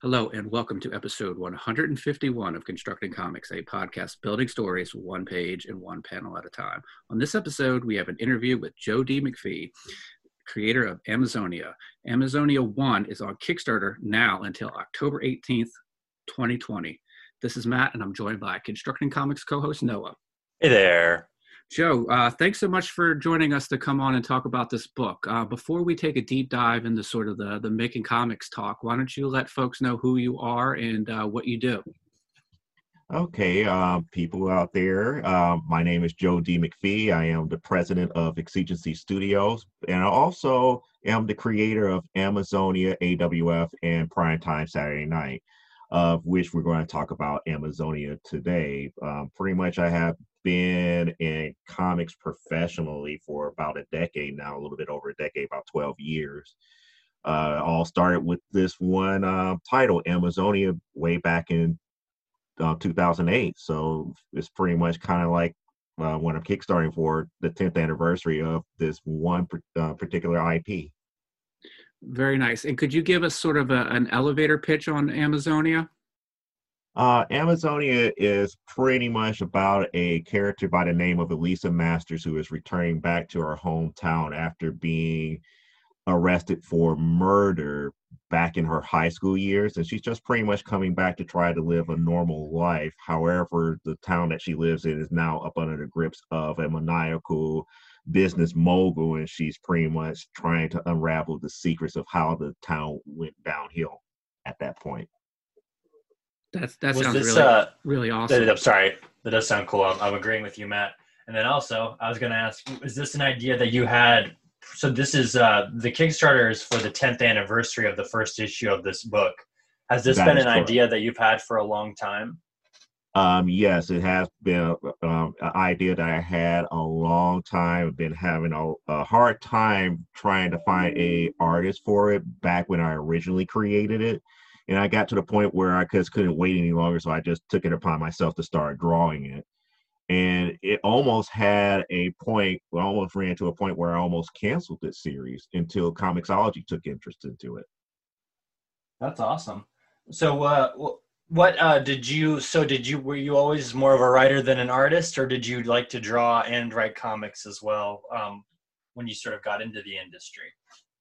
Hello, and welcome to episode 151 of Constructing Comics, a podcast building stories one page and one panel at a time. On this episode, we have an interview with Joe D. McPhee, creator of Amazonia. Amazonia 1 is on Kickstarter now until October 18th, 2020. This is Matt, and I'm joined by Constructing Comics co host Noah. Hey there. Joe, uh, thanks so much for joining us to come on and talk about this book. Uh, before we take a deep dive into sort of the, the making comics talk, why don't you let folks know who you are and uh, what you do? Okay, uh, people out there, uh, my name is Joe D. McPhee. I am the president of Exigency Studios, and I also am the creator of Amazonia, AWF, and Primetime Saturday Night, of which we're going to talk about Amazonia today. Um, pretty much, I have been in comics professionally for about a decade now, a little bit over a decade, about 12 years. Uh, all started with this one uh, title, Amazonia, way back in uh, 2008. So it's pretty much kind of like uh, when I'm kickstarting for the 10th anniversary of this one uh, particular IP. Very nice. And could you give us sort of a, an elevator pitch on Amazonia? Uh, Amazonia is pretty much about a character by the name of Elisa Masters who is returning back to her hometown after being arrested for murder back in her high school years. And she's just pretty much coming back to try to live a normal life. However, the town that she lives in is now up under the grips of a maniacal business mogul, and she's pretty much trying to unravel the secrets of how the town went downhill at that point. That's that was sounds this, really uh, really awesome. I'm sorry, that does sound cool. I'm, I'm agreeing with you, Matt. And then also, I was going to ask, is this an idea that you had? So this is uh, the Kickstarter is for the 10th anniversary of the first issue of this book. Has this that been an correct. idea that you've had for a long time? Um, yes, it has been um, an idea that I had a long time. Been having a, a, hard time trying to find a artist for it back when I originally created it and I got to the point where I just couldn't wait any longer, so I just took it upon myself to start drawing it. And it almost had a point, well, almost ran to a point where I almost canceled this series until Comixology took interest into it. That's awesome. So, uh, what uh, did you? So, did you? Were you always more of a writer than an artist, or did you like to draw and write comics as well um, when you sort of got into the industry?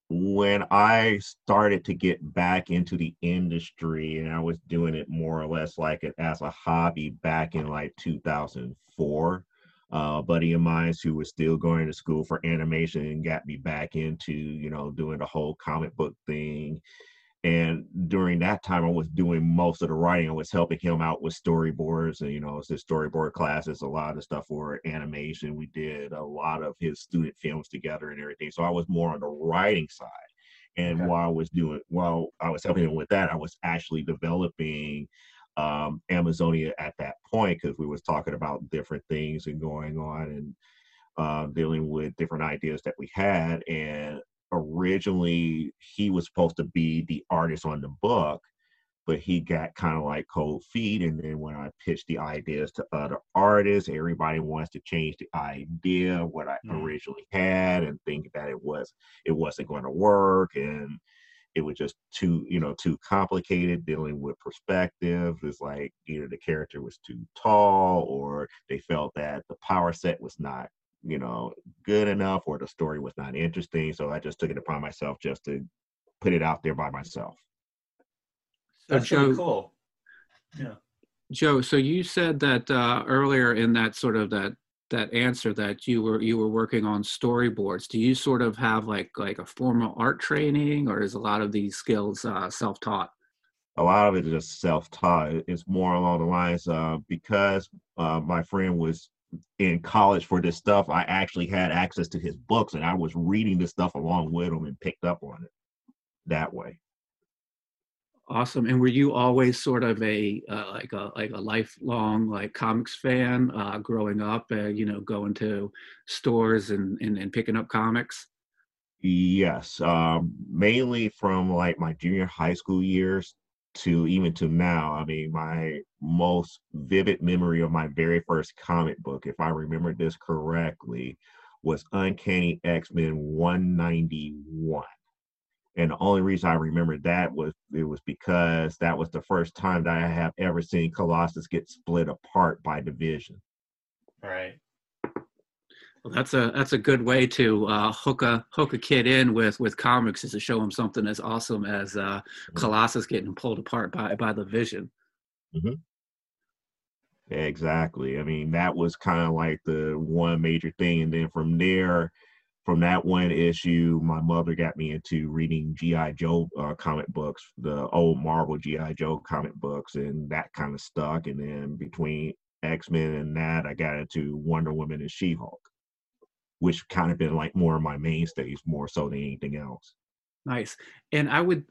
When I started to get back into the industry and I was doing it more or less like it as a hobby back in like 2004, uh, a buddy of mine who was still going to school for animation and got me back into, you know, doing the whole comic book thing and during that time i was doing most of the writing. I was helping him out with storyboards and you know it's his storyboard classes a lot of stuff for animation. We did a lot of his student films together and everything. So i was more on the writing side. And okay. while i was doing while i was helping him with that i was actually developing um, amazonia at that point because we was talking about different things and going on and uh, dealing with different ideas that we had. And originally he was supposed to be the artist on the book, but he got kind of like cold feet. And then when I pitched the ideas to other artists, everybody wants to change the idea of what I mm. originally had and think that it was it wasn't going to work and it was just too you know too complicated dealing with perspective it's like either the character was too tall or they felt that the power set was not you know, good enough or the story was not interesting. So I just took it upon myself just to put it out there by myself. So That's Joe, cool. Yeah. Joe, so you said that uh, earlier in that sort of that that answer that you were you were working on storyboards. Do you sort of have like like a formal art training, or is a lot of these skills uh, self taught? A lot of it is just self taught. It's more along the lines uh, because uh, my friend was in college for this stuff, I actually had access to his books and I was reading this stuff along with him and picked up on it that way. Awesome. And were you always sort of a uh, like a like a lifelong like comics fan uh, growing up? Uh, you know, going to stores and, and and picking up comics. Yes, um, mainly from like my junior high school years to even to now. I mean, my most vivid memory of my very first comic book, if I remember this correctly, was Uncanny X Men 191. And the only reason I remember that was it was because that was the first time that I have ever seen Colossus get split apart by the Vision. Right. Well, that's a that's a good way to uh, hook a hook a kid in with with comics is to show him something as awesome as uh, Mm-hmm. Colossus getting pulled apart by by the Vision. Exactly. I mean, that was kind of like the one major thing. And then from there, from that one issue, my mother got me into reading G.I. Joe uh, comic books, the old Marvel G.I. Joe comic books, and that kind of stuck. And then between X Men and that, I got into Wonder Woman and She Hulk, which kind of been like more of my mainstays, more so than anything else. Nice. And I would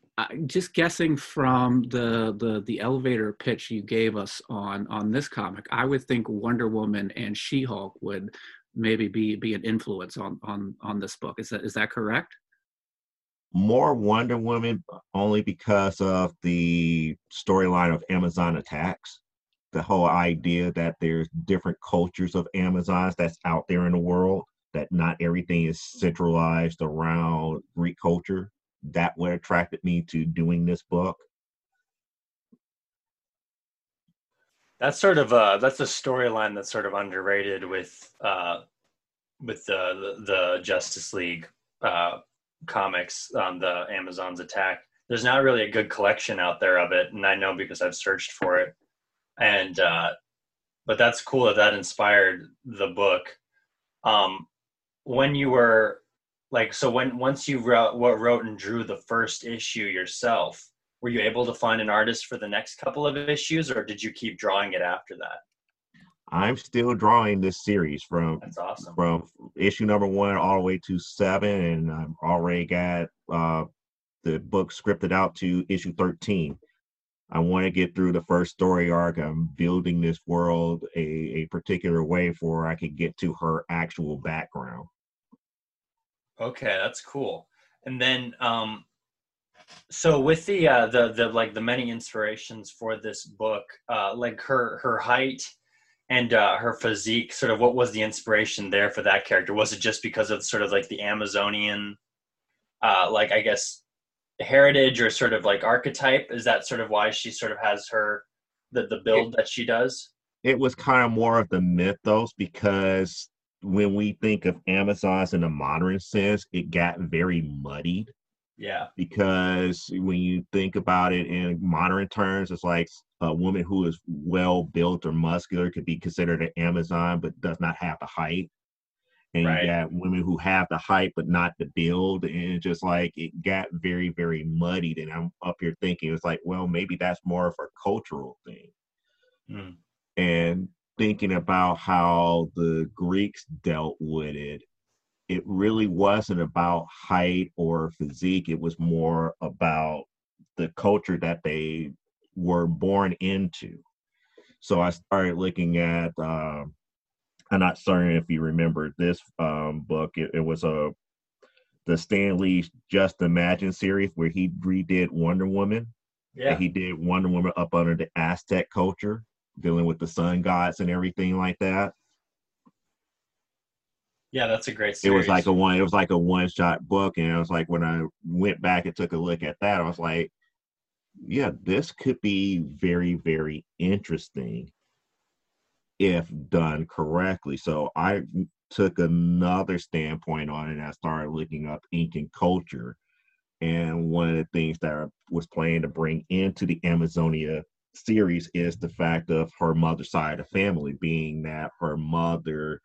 just guessing from the the the elevator pitch you gave us on on this comic, I would think Wonder Woman and She Hulk would maybe be be an influence on on on this book. Is that is that correct? More Wonder Woman only because of the storyline of Amazons Attack. The whole idea that there's different cultures of Amazons that's out there in the world, that not everything is centralized around Greek culture. That what attracted me to doing this book. That's sort of a that's a storyline that's sort of underrated with uh, with the, the Justice League uh, comics on the Amazon's attack. There's not really a good collection out there of it, and I know because I've searched for it. And uh, but that's cool that that inspired the book. Um, when you were like, so when once you wrote what wrote and drew the first issue yourself, were you able to find an artist for the next couple of issues, or did you keep drawing it after that? I'm still drawing this series from That's awesome. from issue number one all the way to seven, and I've already got uh, the book scripted out to issue 13. I want to get through the first story arc. I'm building this world a, a particular way for I could get to her actual background. Okay, that's cool. And then, um, so with the uh, the the like the many inspirations for this book, uh, like her her height and uh, her physique, sort of what was the inspiration there for that character? Was it just because of sort of like the Amazonian, uh, like I guess heritage or sort of like archetype? Is that sort of why she sort of has her the the build that she does? It was kind of more of the mythos because when we think of Amazons in a modern sense, it got very muddied. Yeah, because when you think about it in modern terms, it's like a woman who is well built or muscular could be considered an Amazon, but does not have the height. And Right. you got women who have the height but not the build, and just like it got very, very muddied. And I'm up here thinking it's like, well, maybe that's more of a cultural thing. Hmm. And thinking about how the Greeks dealt with it, it really wasn't about height or physique. It was more about the culture that they were born into. So I started looking at. Um, I'm not certain if you remember this um, book. It, it was a the Stan Lee Just Imagine series where he redid Wonder Woman. yeah, And he did Wonder Woman up under the Aztec culture, dealing with the sun gods and everything like that. yeah. That's a great. It was like a one. It was like a one shot book, and it was like when I went back and took a look at that, I was like, yeah, this could be very, very interesting if done correctly. So I took another standpoint on it and I started looking up Incan culture. And one of the things that I was planning to bring into the Amazonia series is the fact of her mother's side of family, being that her mother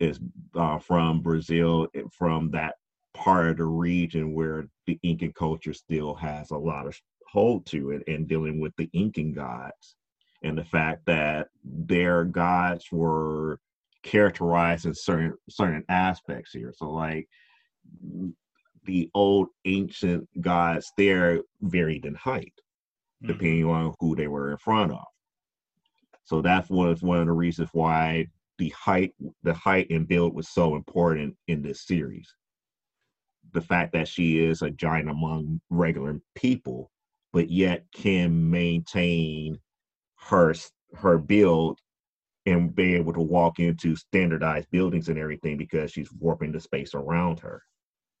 is uh, from Brazil, eh, from that part of the region where the Incan culture still has a lot of hold to it, and dealing with the Incan gods, and the fact that their gods were characterized in certain certain aspects here. So, like the old ancient gods, there varied in height Depending mm-hmm. on who they were in front of. So that was one of the reasons why the height, the height and build was so important in this series. The fact that she is a giant among regular people, but yet can maintain her her build and be able to walk into standardized buildings and everything because she's warping the space around her.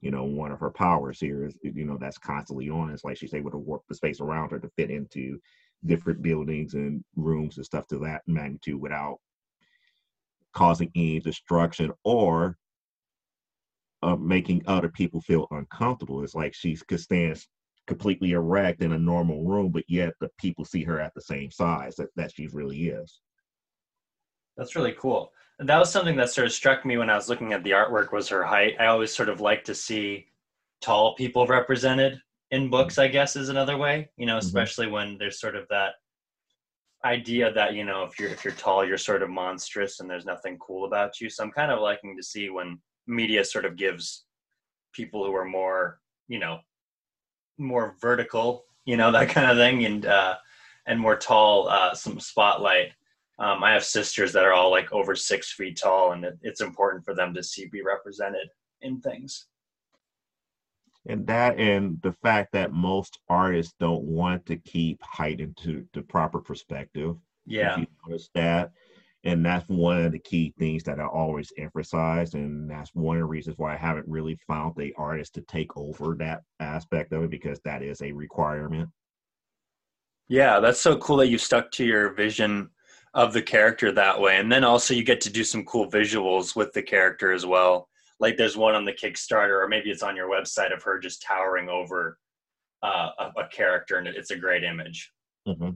You know, one of her powers here is, you know, that's constantly on. It's like she's able to warp the space around her to fit into different buildings and rooms and stuff to that magnitude without causing any destruction or uh, making other people feel uncomfortable. It's like she could stand completely erect in a normal room, but yet the people see her at the same size that, that she really is. That's really cool. That was something that sort of struck me when I was looking at the artwork was her height. I always sort of like to see tall people represented in books, I guess is another way, you know, mm-hmm. especially mm-hmm. when there's sort of that idea that, you know, if you're if you're tall, you're sort of monstrous and there's nothing cool about you. So I'm kind of liking to see when media sort of gives people who are more, you know, more vertical, you know, that kind of thing and uh and more tall uh some spotlight um, I have sisters that are all like over six feet tall, and it, it's important for them to see be represented in things. And that, and the fact that most artists don't want to keep height into the proper perspective. Yeah, you notice that, and that's one of the key things that I always emphasize, and that's one of the reasons why I haven't really found the artist to take over that aspect of it because that is a requirement. Yeah, that's so cool that you stuck to your vision of the character that way. And then also you get to do some cool visuals with the character as well. Like there's one on the kickstarter or maybe it's on your website of her just towering over uh, a, a, character and it's a great image. Mm-hmm.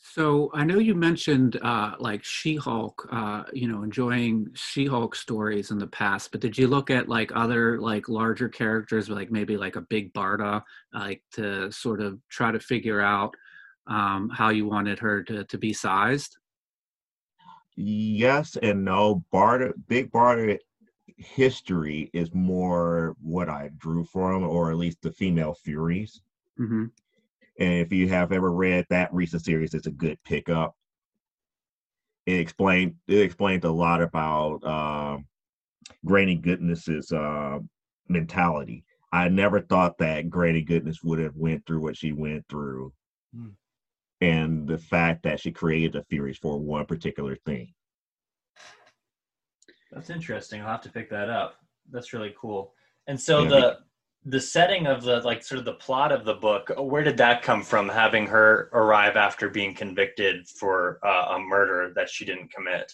so i know you mentioned uh, like she-hulk uh, you know enjoying she-hulk stories in the past but did you look at like other like larger characters like maybe like a big barda like to sort of try to figure out um, how you wanted her to, to be sized? Yes and no. Barda, Big Barda history is more what I drew from, or at least the female Furies. Mm-hmm. And if you have ever read that recent series, it's a good pickup. It explained it explained a lot about uh, Granny Goodness's uh, mentality. I never thought that Granny Goodness would have went through what she went through. Mm and the fact that she created the Furies for one particular thing. That's interesting. I'll have to pick that up. That's really cool. And so yeah, the the setting of the like sort of the plot of the book, where did that come from? Having her arrive after being convicted for uh, a murder that she didn't commit.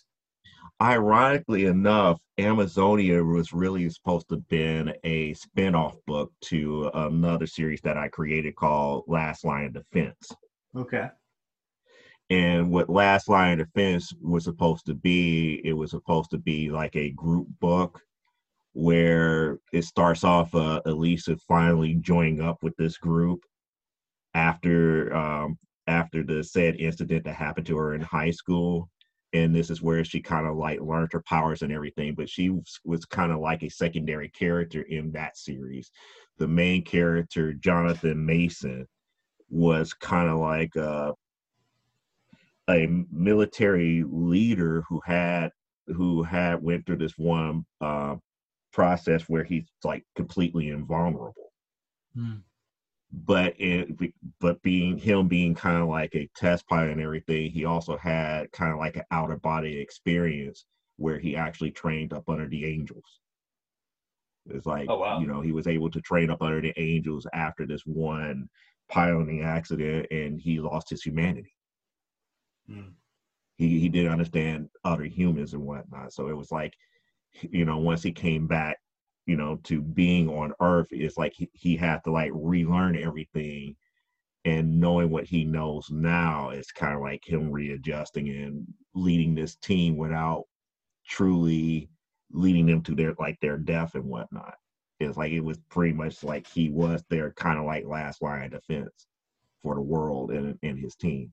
Ironically enough, Amazonia was really supposed to have been a spin-off book to another series that I created called Last Line of Defense. Okay. And what Last Line of Defense was supposed to be, it was supposed to be like a group book where it starts off uh, Elisa finally joining up with this group after um, after the said incident that happened to her in high school. And this is where she kind of like learned her powers and everything, but she was, was kind of like a secondary character in that series. The main character, Jonathan Mason, was kind of like a, a military leader who had who had went through this one uh, process where he's like completely invulnerable. Hmm. But it, but being him being kind of like a test pilot and everything, he also had kind of like an outer body experience where he actually trained up under the angels. It's like oh, wow. you know he was able to train up under the angels after this one piloting accident and he lost his humanity. Mm. He he didn't understand other humans and whatnot. So it was like, you know, once he came back, you know, to being on Earth, it's like he, he had to like relearn everything. And knowing what he knows now, it's kind of like him readjusting and leading this team without truly leading them to their like their death and whatnot. Like it was pretty much like he was their kind of like last line of defense for the world and, and his team.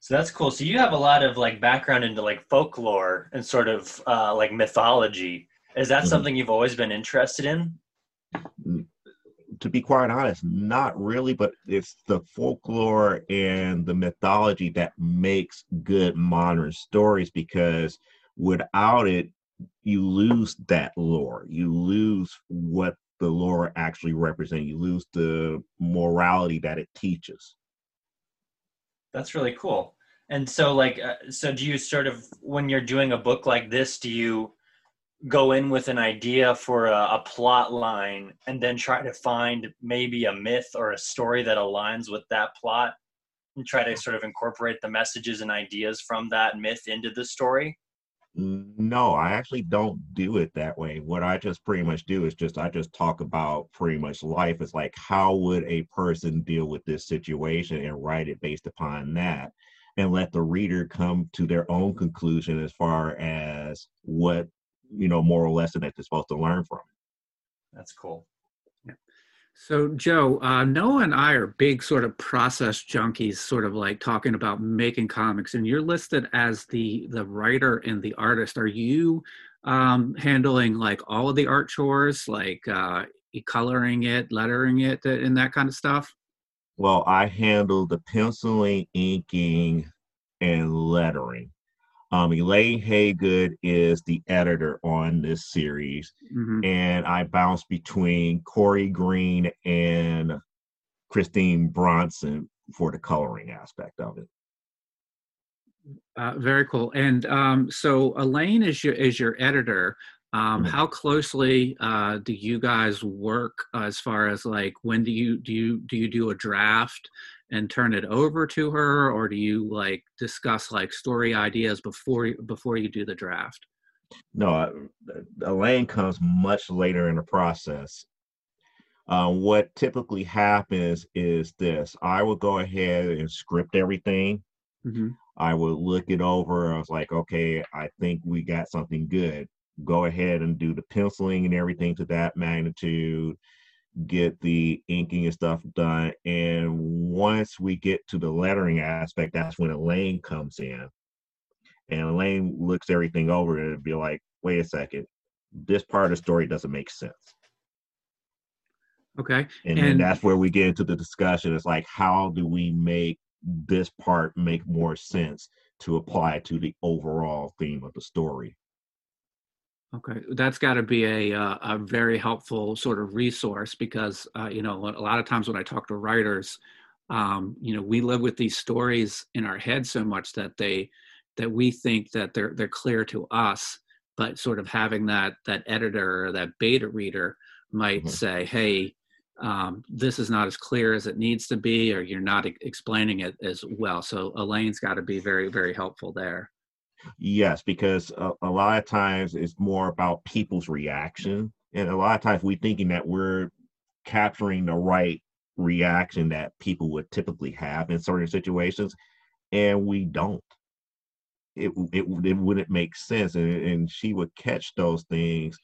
So that's cool. So you have a lot of like background into like folklore and sort of uh, like mythology. Is that mm-hmm. something you've always been interested in? Mm, to be quite honest, not really, but it's the folklore and the mythology that makes good modern stories because without it, you lose that lore. You lose what the lore actually represents. You lose the morality that it teaches. That's really cool. And so, like, uh, so do you sort of, when you're doing a book like this, do you go in with an idea for a, a, plot line and then try to find maybe a myth or a story that aligns with that plot and try to sort of incorporate the messages and ideas from that myth into the story? No, I actually don't do it that way. What I just pretty much do is just I just talk about pretty much life. It's like how would a person deal with this situation and write it based upon that and let the reader come to their own conclusion as far as what you know moral lesson that they're supposed to learn from. That's cool. So, Joe, uh, Noah and I are big sort of process junkies, sort of like talking about making comics, and you're listed as the the writer and the artist. Are you um, handling like all of the art chores, like uh, coloring it, lettering it, and that kind of stuff? Well, I handle the penciling, inking, and lettering. Um, Elaine Haygood is the editor on this series, mm-hmm. and I bounce between Corey Green and Christine Bronson for the coloring aspect of it. Uh, very cool. And um, so Elaine is your is your editor. Um, mm-hmm. How closely uh, do you guys work as far as like when do you do you do you do a draft and turn it over to her or do you like discuss like story ideas before before you do the draft? No uh, elaine comes much later in the process. Uh, what typically happens is this i will go ahead and script everything. Mm-hmm. i will look it over i was like okay i think we got something good. Go ahead and do the penciling and everything to that magnitude get the inking and stuff done. And once we get to the lettering aspect, that's when Elaine comes in. And Elaine looks everything over and be like, wait a second, this part of the story doesn't make sense. Okay. And, and then that's where we get into the discussion. It's like, how do we make this part make more sense to apply to the overall theme of the story? Okay, that's got to be a uh, a very helpful sort of resource because uh, you know a lot of times when I talk to writers, um, you know we live with these stories in our head so much that they that we think that they're they're clear to us, but sort of having that that editor or that beta reader might mm-hmm. say, hey. Um, this is not as clear as it needs to be, or you're not e- explaining it as well. So Elaine's got to be very, very helpful there. Yes, because a, a, lot of times it's more about people's reaction. And a lot of times we're thinking that we're capturing the right reaction that people would typically have in certain situations, and we don't. It, it, it wouldn't make sense. And, and she would catch those things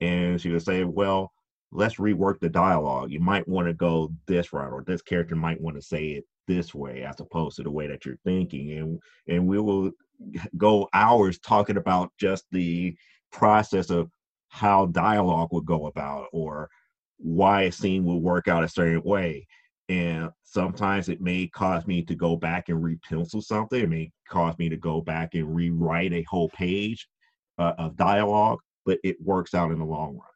and she would say, well, let's rework the dialogue. You might want to go this route, or this character might want to say it this way as opposed to the way that you're thinking. And and we will go hours talking about just the process of how dialogue would go about or why a scene would work out a certain way. And sometimes it may cause me to go back and repencil something. It may cause me to go back and rewrite a whole page uh, of dialogue, but it works out in the long run.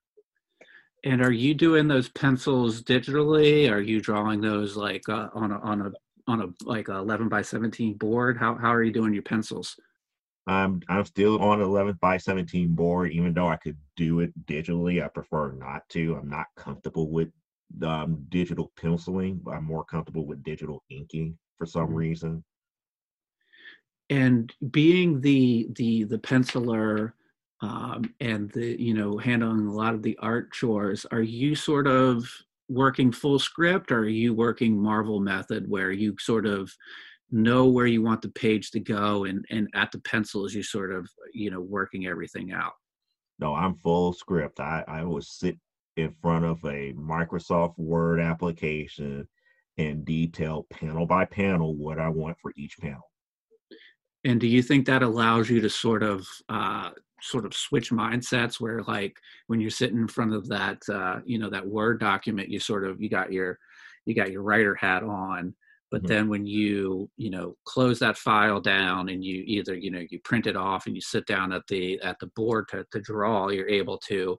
And are you doing those pencils digitally? Are you drawing those like uh, on a on a on a like a 11 by 17 board? How how are you doing your pencils? I'm I'm still on 11 by 17 board, even though I could do it digitally. I prefer not to. I'm not comfortable with um, digital penciling. But I'm more comfortable with digital inking for some mm-hmm. reason. And being the the the penciler um, and the you know handling a lot of the art chores, are you sort of working full script or are you working Marvel method where you sort of know where you want the page to go and and at the pencils you sort of you know working everything out? No i'm full script. I i will sit in front of a microsoft word application and detail panel by panel what i want for each panel. And do you think that allows you to sort of uh, sort of switch mindsets where like when you're sitting in front of that uh, you know that word document you sort of you got your you got your writer hat on but mm-hmm. then when you you know close that file down and you either you know you print it off and you sit down at the at the board to, to draw you're able to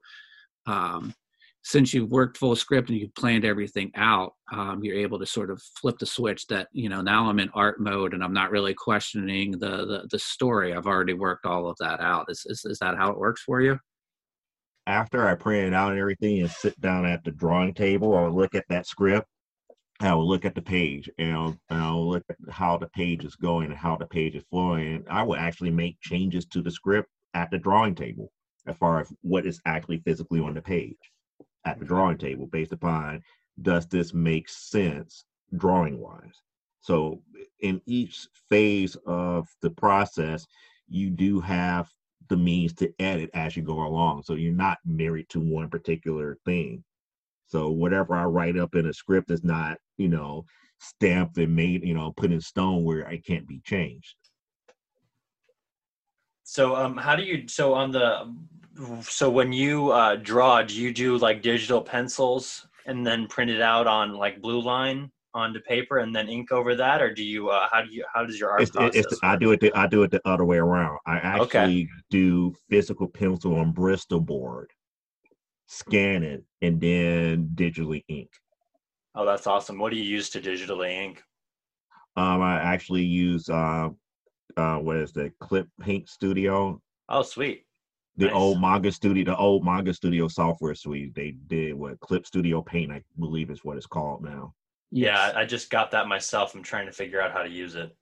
um, since you've worked full script and you've planned everything out, um, you're able to sort of flip the switch that, you know, now I'm in art mode and I'm not really questioning the, the, the story. I've already worked all of that out. Is, is, is that how it works for you? after I print it out and everything and sit down at the drawing table, I'll look at that script. I'll look at the page and I'll, and I'll look at how the page is going and how the page is flowing. And I will actually make changes to the script at the drawing table as far as what is actually physically on the page at the drawing table based upon does this make sense drawing wise. So in each phase of the process, you do have the means to edit as you go along. So you're not married to one particular thing. So whatever I write up in a script is not, you know, stamped and made, you know, put in stone where it can't be changed. So um how do you so on the so when you uh draw, do you do like digital pencils and then print it out on like blue line onto paper and then ink over that or do you uh how do you how does your art It's, process it's, I do it. The, I do it the other way around. I actually Okay. do physical pencil on Bristol board, scan it, and then digitally ink. Oh, that's awesome. What do you use to digitally ink? Um, I actually use uh, uh, what is the Clip Paint Studio, Oh, sweet. the Nice. old Manga Studio, the old Manga Studio software suite. They did what Clip Studio Paint, I believe, is what it's called now. Yeah, I just got that myself. I'm trying to figure out how to use it.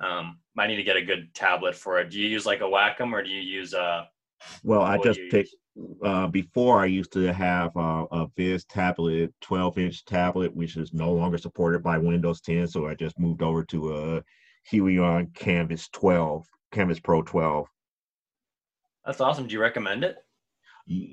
Um, I need to get a good tablet for it. Do you use like a Wacom or do you use a? Well, I just take use? uh, before I used to have uh, a Viz tablet, 12 inch tablet, which is no longer supported by Windows 10. So I just moved over to a Huion Kamvas 12, Kamvas Pro 12. That's awesome. Do you recommend it?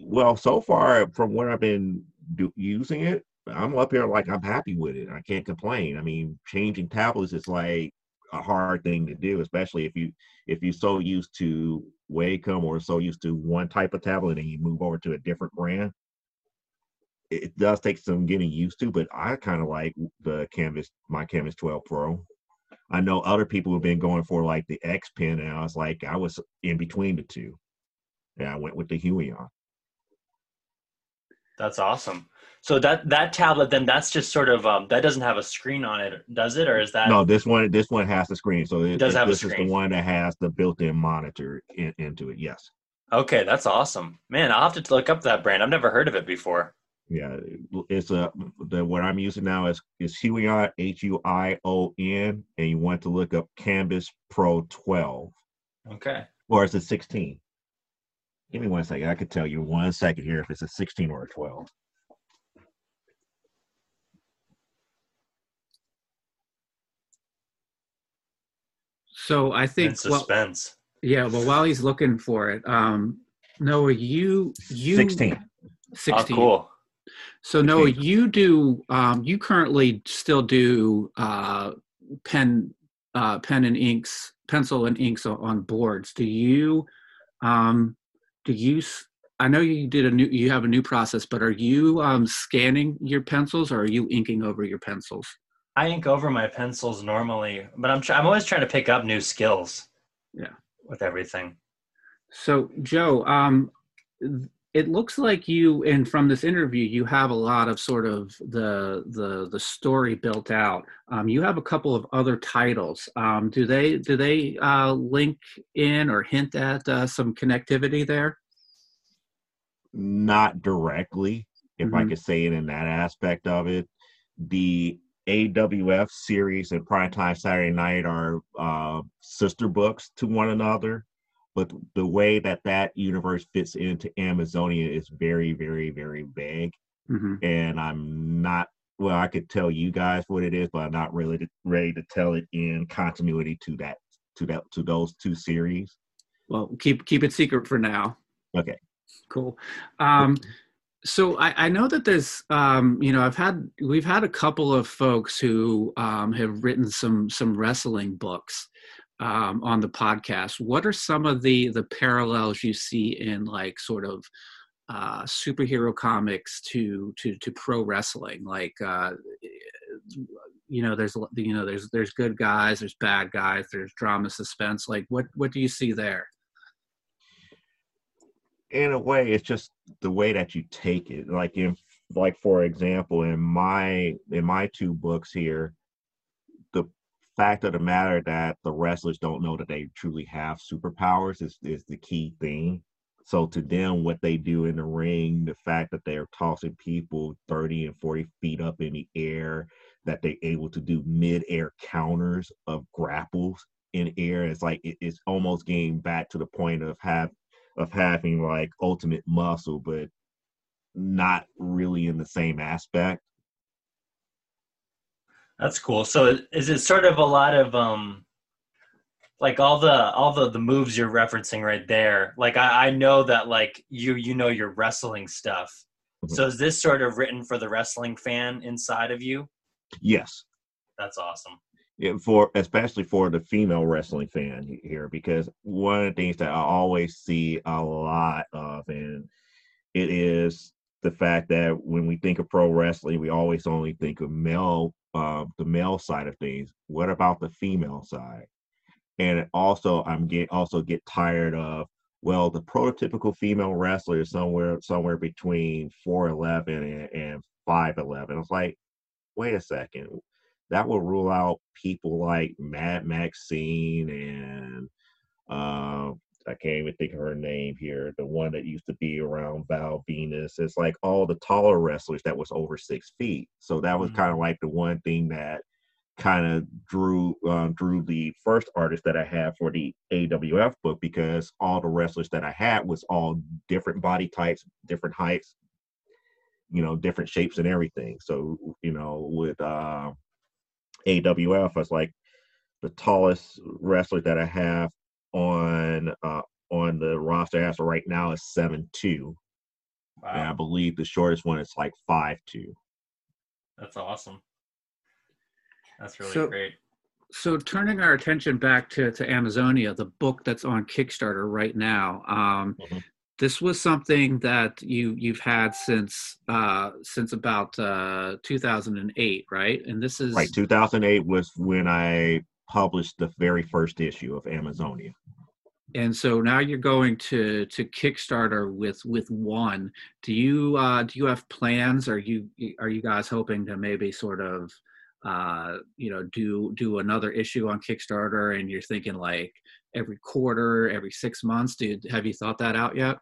Well, so far from what I've been do- using it, I'm up here like I'm happy with it. I can't complain. I mean, changing tablets is like a hard thing to do, especially if you if you're so used to Wacom or so used to one type of tablet and you move over to a different brand. It does take some getting used to, but I kind of like the Kamvas, my Kamvas 12 Pro. I know other people have been going for like the X Pen, and I was like, I was in between the two. Yeah, I went with the Huion. That's awesome. So that that tablet then that's just sort of um that doesn't have a screen on it, does it? Or is that No, this one this one has the screen. So it, does it- have a this is the one that has the built-in monitor in, into it. Yes. okay, that's awesome. Man, I'll have to look up that brand. I've never heard of it before. Yeah, it's a the what I'm using now is is Huion H U I O N, and you want to look up Kamvas Pro 12 Okay. or is it 16? Give me one second. I could tell you one second here if it's a 16 or a 12. So I In think well, suspense. yeah. Well, while he's looking for it, um, Noah, you you 16. 16. Oh, cool. So Noah, 16. you do um, you currently still do uh, pen uh, pen and inks, pencil and inks on, boards. Do you um, do you? I know you did a new you have a new process, but are you um, scanning your pencils or are you inking over your pencils? I ink over my pencils normally, but I'm try- I'm always trying to pick up new skills. Yeah. With everything. So, Joe, um, it looks like you, and from this interview, you have a lot of sort of the the the story built out. Um, you have a couple of other titles. Um, do they do they uh, link in or hint at uh, some connectivity there? Not directly, if I Mhm. could say it in that aspect of it. The AWF series and Primetime Saturday Night are uh, sister books to one another, but the way that that universe fits into Amazonia is very, very, very vague. hmm And I'm not, well, I could tell you guys what it is, but I'm not really ready to tell it in continuity to that, to that, to those two series. Well, keep keep it secret for now. Okay. Cool. Um, so I, I know that there's, um, you know, I've had we've had a couple of folks who um, have written some some wrestling books um, on the podcast. What are some of the the parallels you see in like sort of uh, superhero comics to to to pro wrestling? Like, uh, you know, there's you know there's there's good guys, there's bad guys, there's drama, suspense. Like, what what do you see there? in a way it's just the way that you take it like in like for example in my in my two books here fact of the matter that the wrestlers don't know that they truly have superpowers is, is the key thing So to them, what they do in the ring, the fact that they're tossing people 30 and 40 feet up in the air, that they're able to do mid-air counters of grapples in air, it's like it, it's almost getting back to the point of have of having like ultimate muscle, but not really in the same aspect. That's cool. So is it sort of a lot of um like all the all the the moves you're referencing right there like i i know that like you you know your wrestling stuff mm-hmm. so is this sort of written for the wrestling fan inside of you yes that's awesome yeah, for especially for the female wrestling fan here because one of the things that i always see a lot of and it is the fact that when we think of pro wrestling we always only think of male uh, the male side of things what about the female side? And also i'm get also get tired of well the prototypical female wrestler is somewhere somewhere between 411 and, and 511 it's like wait a second that will rule out people like mad maxine and uh, I can't even think of her name here. The one that used to be around Val Venis. It's like all the taller wrestlers that was over six feet. So that was mm-hmm. kind of like the one thing that kind of drew uh, drew the first artist that I had for the AWF book because all the wrestlers that I had was all different body types, different heights, you know, different shapes and everything. So you know, with uh, AWF, I was like the tallest wrestler that I have on uh, on the roster as of right now is seven two. Wow. And I believe the shortest one is like five two. That's awesome. That's really so, great. So turning our attention back to, to Amazonia, the book that's on Kickstarter right now, um, mm-hmm. this was something that you you've had since uh, since about uh, 2008, right? And this is right. 2008 was when I published the very first issue of Amazonia. And so now you're going to to kickstarter with with one. Do you uh do you have plans? Are you are you guys hoping to maybe sort of uh, you know do do another issue on kickstarter and you're thinking like every quarter every six months? Do have you thought that out yet?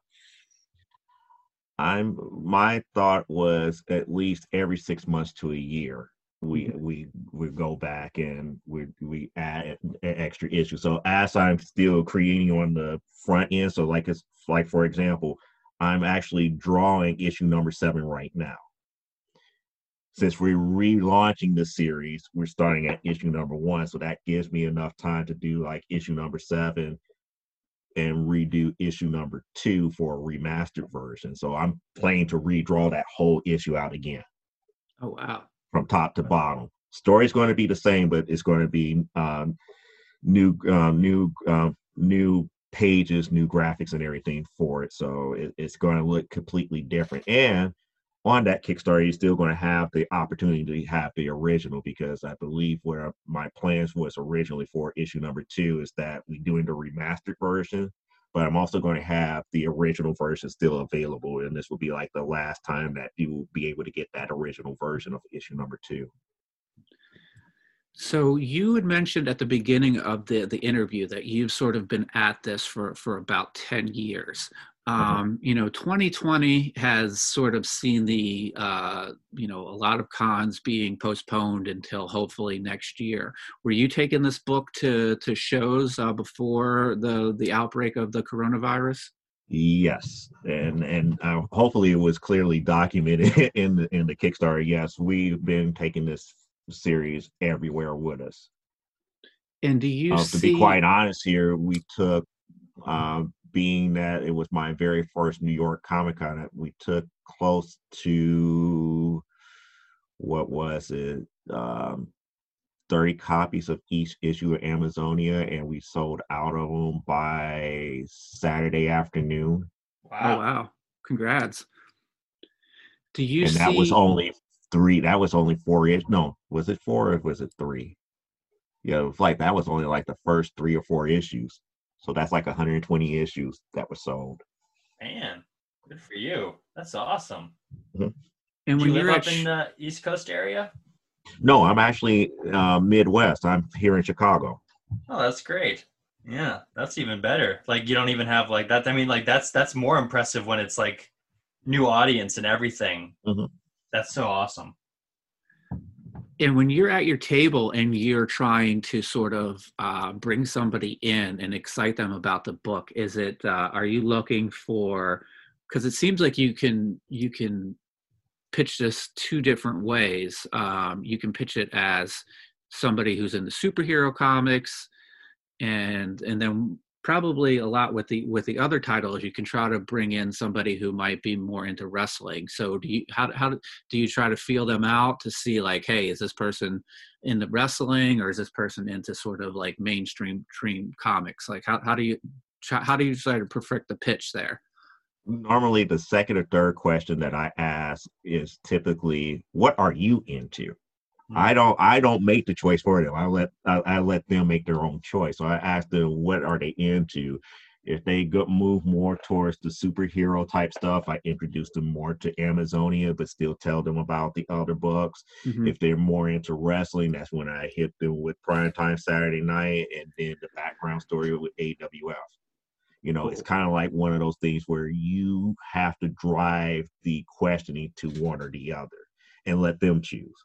I'm my thought was at least every six months to a year we mm-hmm. we we go back and we we add an extra issue so as i'm still creating on the front end so like it's like for example i'm actually drawing issue number seven right now since we're relaunching the series, we're starting at issue number one. So that gives me enough time to do like issue number seven and redo issue number two for a remastered version. So I'm planning to redraw that whole issue out again. Oh, wow. From top to bottom. Story's going to be the same, but it's going to be um, new, um, new, um, new pages, new graphics, and everything for it. So it, it's going to look completely different. And on that Kickstarter, you're still going to have the opportunity to have the original because I believe where my plans was originally for issue number two is that we're doing the remastered version, but I'm also going to have the original version still available, and this will be like the last time that you will be able to get that original version of issue number two. So you had mentioned at the beginning of the the interview that you've sort of been at this for for about 10 years. Um, you know, 2020 has sort of seen the, uh, you know, a lot of cons being postponed until hopefully next year. Were you taking this book to to shows uh, before the the outbreak of the coronavirus? Yes, and and uh, hopefully it was clearly documented in the in the Kickstarter. Yes, we've been taking this series everywhere with us. And do you uh, see... to be quite honest here, we took um, being that it was my very first New York Comic Con, we took close to what was it, um, 30 copies of each issue of Amazonia, and we sold out of them by Saturday afternoon. Wow! Oh, wow! Congrats. Do you? And see... that was only three. That was only four ish. No, was it four or was it three? Yeah, it was like that was only like the first three or four issues. So that's like 120 issues that were sold. Man, good for you. That's awesome. Mm-hmm. And when you live up in the East Coast area? No, I'm actually uh, Midwest. I'm here in Chicago. Oh, that's great. Yeah, that's even better. Like you don't even have like that. I mean, like that's that's more impressive when it's like new audience and everything. Mhm. That's so awesome. And when you're at your table and you're trying to sort of uh, bring somebody in and excite them about the book, is it? Uh, are you looking for? Because it seems like you can you can pitch this two different ways. Um, you can pitch it as somebody who's in the superhero comics, and and then probably a lot with the with the other titles you can try to bring in somebody who might be more into wrestling. So do you how, how do you try to feel them out to see like hey is this person into wrestling or is this person into sort of like mainstream stream comics? Like how, how do you how do you try to perfect the pitch there? Normally, the second or third question that I ask is typically, "What are you into?" Hmm. I don't I don't make the choice for them. I let I, I let them make their own choice. So I ask them what are they into. If they go move more towards the superhero type stuff, I introduce them more to Amazonia, but still tell them about the other books. Mhm. If they're more into wrestling, that's when I hit them with Prime Time Saturday Night and then the background story with AWF. You know, it's kind of like one of those things where you have to drive the questioning to one or the other and let them choose.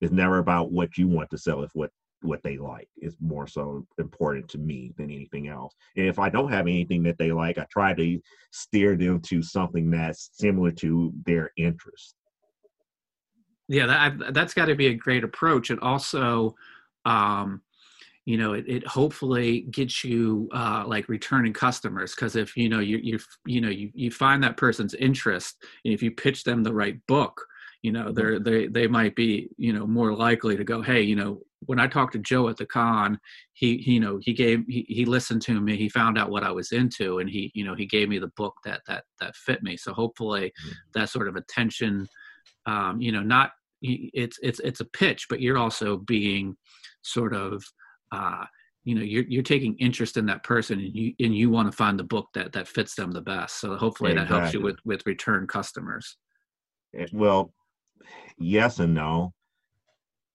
It's never about what you want to sell, it's what what they like. is more so important to me than anything else. And if I don't have anything that they like, I try to steer them to something that's similar to their interest. yeah that that's got to be a great approach and also um you know it, it hopefully gets you uh like returning customers because if you know you you you know you, you find that person's interest and if you pitch them the right book you know they're they they might be you know more likely to go hey you know when i talked to joe at the con he, he you know he gave he, he listened to me he found out what i was into and he you know he gave me the book that that that fit me. So hopefully that sort of attention um you know not it's it's it's a pitch but you're also being sort of uh you know you're you're taking interest in that person and you and you want to find the book that that fits them the best. So hopefully that helps you with with return customers. Eh, Well, yes and no.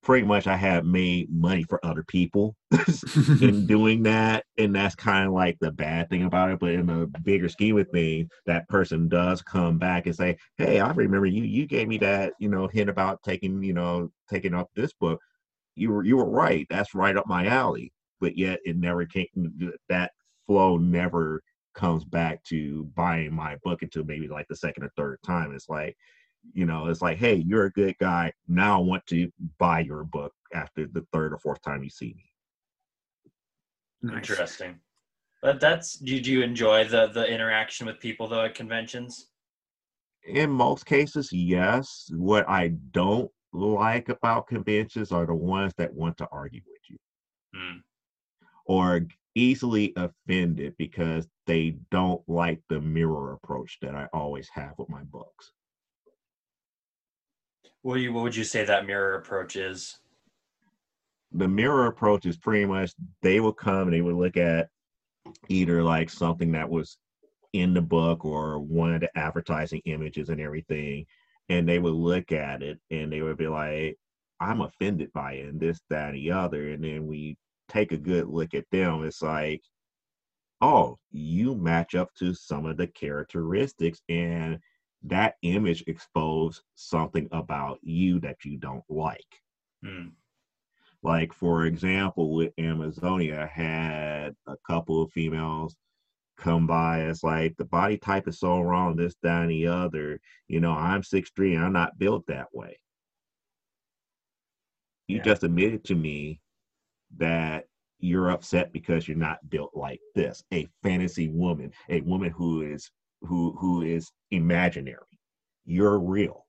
Pretty much, I have made money for other people in doing that, and that's kind of like the bad thing about it. But in the bigger scheme of things, that person does come back and say, "Hey, I remember you. You gave me that, you know, hint about taking, you know, taking up this book. You were you were right. That's right up my alley." But yet, it never came. That flow never comes back to buying my book until maybe like the second or third time. It's like, you know, it's like, hey, you're a good guy. Now I want to buy your book after the third or fourth time you see me. nice. Interesting. But that's did you enjoy the the interaction with people though at conventions? In most cases, yes. What I don't like about conventions are the ones that want to argue with you Hmm. or easily offended because they don't like the mirror approach that I always have with my books. What, you, what would you say that mirror approach is? the mirror approach is pretty much they would come and they would look at either like something that was in the book or one of the advertising images and everything and they would look at it and they would be like i'm offended by it and this that and the other and then we take a good look at them it's like oh you match up to some of the characteristics and that image exposed something about you that you don't like Hmm. like for example with amazonia I had a couple of females come by it's like the body type is so wrong this that and the other you know i'm six three and i'm not built that way you Yeah. just admitted to me that you're upset because you're not built like this a fantasy woman a woman who is who who is imaginary you're real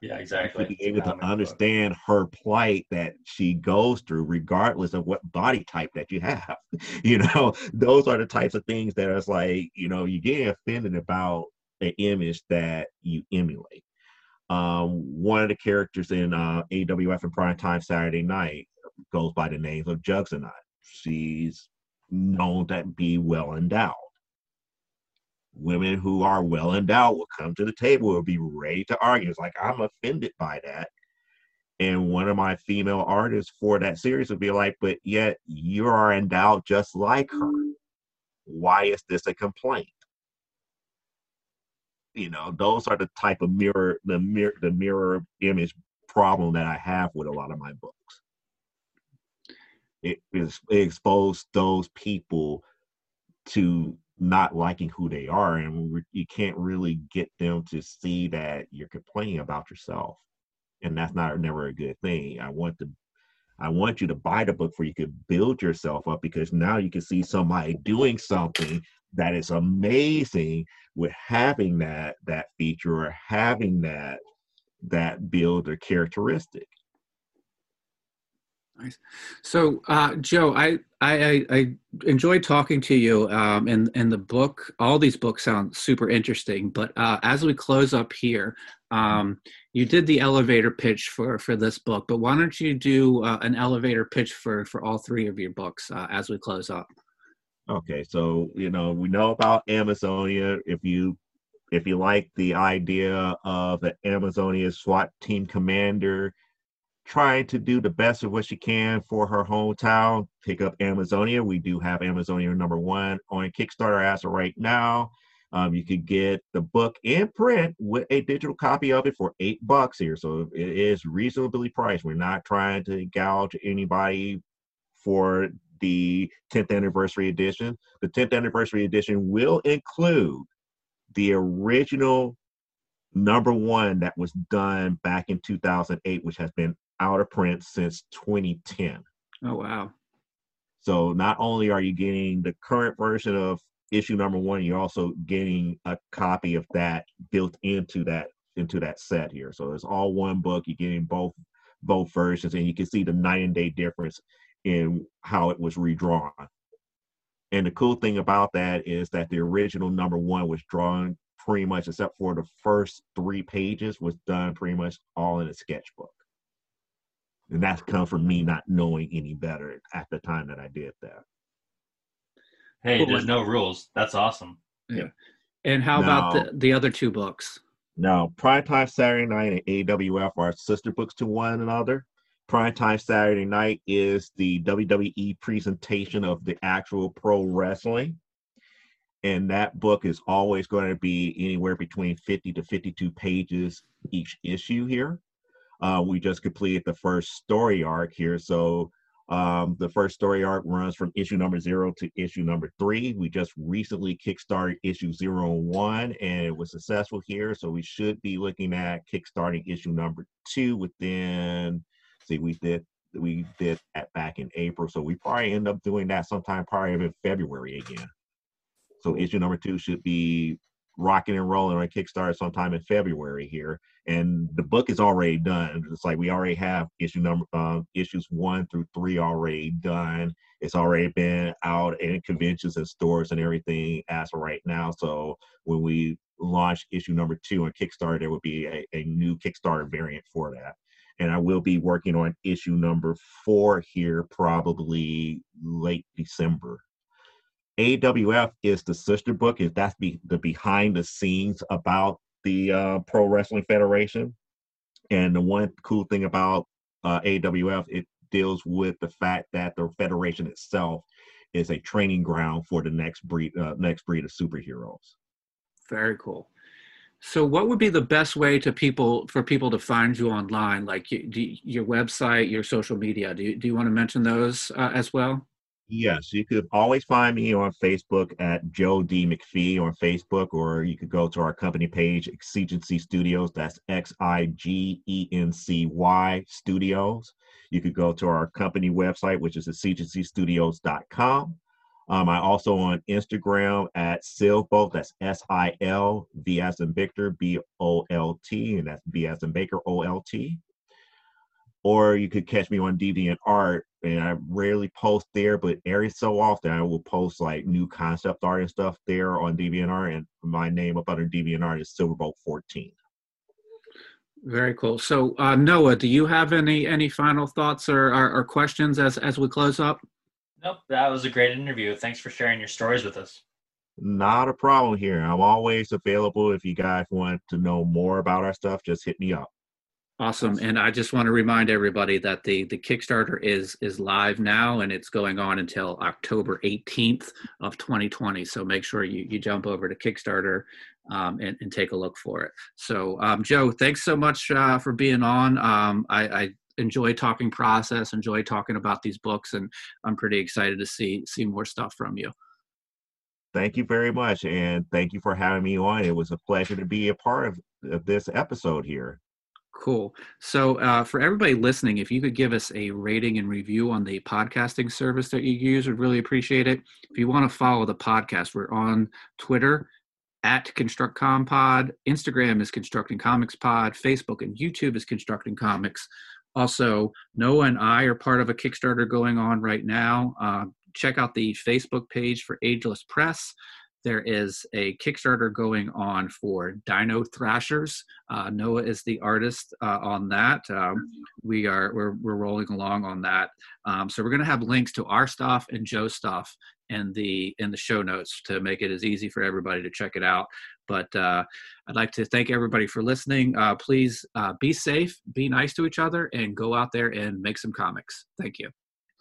Yeah, to exactly. be able to understand her plight that she goes through, regardless of what body type that you have. You know, those are the types of things that is like, you know, you get offended about an image that you emulate. Um, one of the characters in uh, AWF and Prime Time Saturday Night goes by the name of Juggernaut. She's known to be well endowed. Women who are well endowed will come to the table will be ready to argue. It's like I'm offended by that. And one of my female artists for that series would be like, but yet you are endowed just like her. Why is this a complaint? You know, those are the type of mirror, the mirror, the mirror image problem that I have with a lot of my books. It is it exposed those people to not liking who they are, and you can't really get them to see that you're complaining about yourself and that's not never a good thing. I want to I want you to buy the book where you can build yourself up because now you can see somebody doing something that is amazing with having that that feature or having that that build or characteristic. Nice. So, uh, Joe, I, I I enjoyed talking to you, um, and and the book. All these books sound super interesting. But uh, as we close up here, um, you did the elevator pitch for for this book, but why don't you do uh, an elevator pitch for for all three of your books uh, as we close up? Okay, so you know we know about Amazonia. If you if you like the idea of an Amazonia SWAT team commander trying to do the best of what she can for her hometown. Pick up Amazonia. We do have Amazonia number one on Kickstarter as of right now. Um, you could get the book in print with a digital copy of it for eight bucks here. So it is reasonably priced. We're not trying to gouge anybody for the 10th anniversary edition. The 10th anniversary edition will include the original number one that was done back in 2008, which has been out of print since 2010. Oh, wow. So not only are you getting the current version of issue number one, you're also getting a copy of that built into that into that set here. So it's all one book. You're getting both both versions, and you can see the night and day difference in how it was redrawn. And the cool thing about that is that the original number one was drawn pretty much, except for the first three pages, was done pretty much all in a sketchbook and that's come from me not knowing any better at the time that I did that. Hey, cool. there's no rules. That's awesome. Yeah. And how now, about the, the other two books? Now, Primetime Saturday Night and AWF are sister books to one another. Primetime Saturday Night is the WWE presentation of the actual pro wrestling. And that book is always going to be anywhere between 50 to 52 pages each issue here. Uh, we just completed the first story arc here. So um, the first story arc runs from issue number zero to issue number three. We just recently kickstarted issue zero and one, and it was successful here. So we should be looking at kickstarting issue number two within. See, we did we did that back in April, so we probably end up doing that sometime probably in February again. So issue number two should be rocking and rolling on Kickstarter sometime in February here, and the book is already done. It's like we already have issue number uh, issues one through three already done. It's already been out in conventions and stores and everything as of right now. So when we launch issue number two on Kickstarter, there will be a, a new Kickstarter variant for that. And I will be working on issue number four here probably late December AWF is the sister book. Is that's be the behind the scenes about the uh, Pro Wrestling Federation. And the one cool thing about uh, AWF, it deals with the fact that the federation itself is a training ground for the next breed, uh, next breed of superheroes. Very cool. So, what would be the best way to people for people to find you online, like you, your website, your social media? Do you, do you want to mention those uh, as well? Yes, you could always find me on Facebook at Joe D. McPhee on Facebook, or you could go to our company page, Exigency Studios. That's X I G E N C Y Studios. You could go to our company website, which is exigencystudios.com. Um, I also on Instagram at Silvbolt. That's S I L V as in Victor B O L T, and that's B as in Baker O L T or you could catch me on Deviant Art. And I rarely post there, but every so often I will post like new concept art and stuff there on Deviant Art. And my name up under Deviant Art is Silverbolt 14. Very cool. So uh, Noah, do you have any any final thoughts or, or, or questions as as we close up? Nope, that was a great interview. Thanks for sharing your stories with us. Not a problem here. I'm always available if you guys want to know more about our stuff. Just hit me up. Awesome. And I just want to remind everybody that the the Kickstarter is is live now and it's going on until October 18th of 2020. So make sure you, you jump over to Kickstarter um, and, and take a look for it. So um, Joe, thanks so much uh, for being on. Um, I, I enjoy talking process, enjoy talking about these books, and I'm pretty excited to see see more stuff from you. Thank you very much, and thank you for having me on. It was a pleasure to be a part of, of this episode here. Cool. So, uh, for everybody listening, if you could give us a rating and review on the podcasting service that you use, we'd really appreciate it. If you want to follow the podcast, we're on Twitter at ConstructComPod. Instagram is Constructing Comics Pod. Facebook and YouTube is Constructing Comics. Also, Noah and I are part of a Kickstarter going on right now. Uh, check out the Facebook page for Ageless Press. There is a Kickstarter going on for Dino Thrashers. Uh, Noah is the artist uh, on that. Um, we are we're, we're rolling along on that. Um, so we're going to have links to our stuff and Joe's stuff in the in the show notes to make it as easy for everybody to check it out. But uh, I'd like to thank everybody for listening. Uh, please uh, be safe, be nice to each other, and go out there and make some comics. Thank you.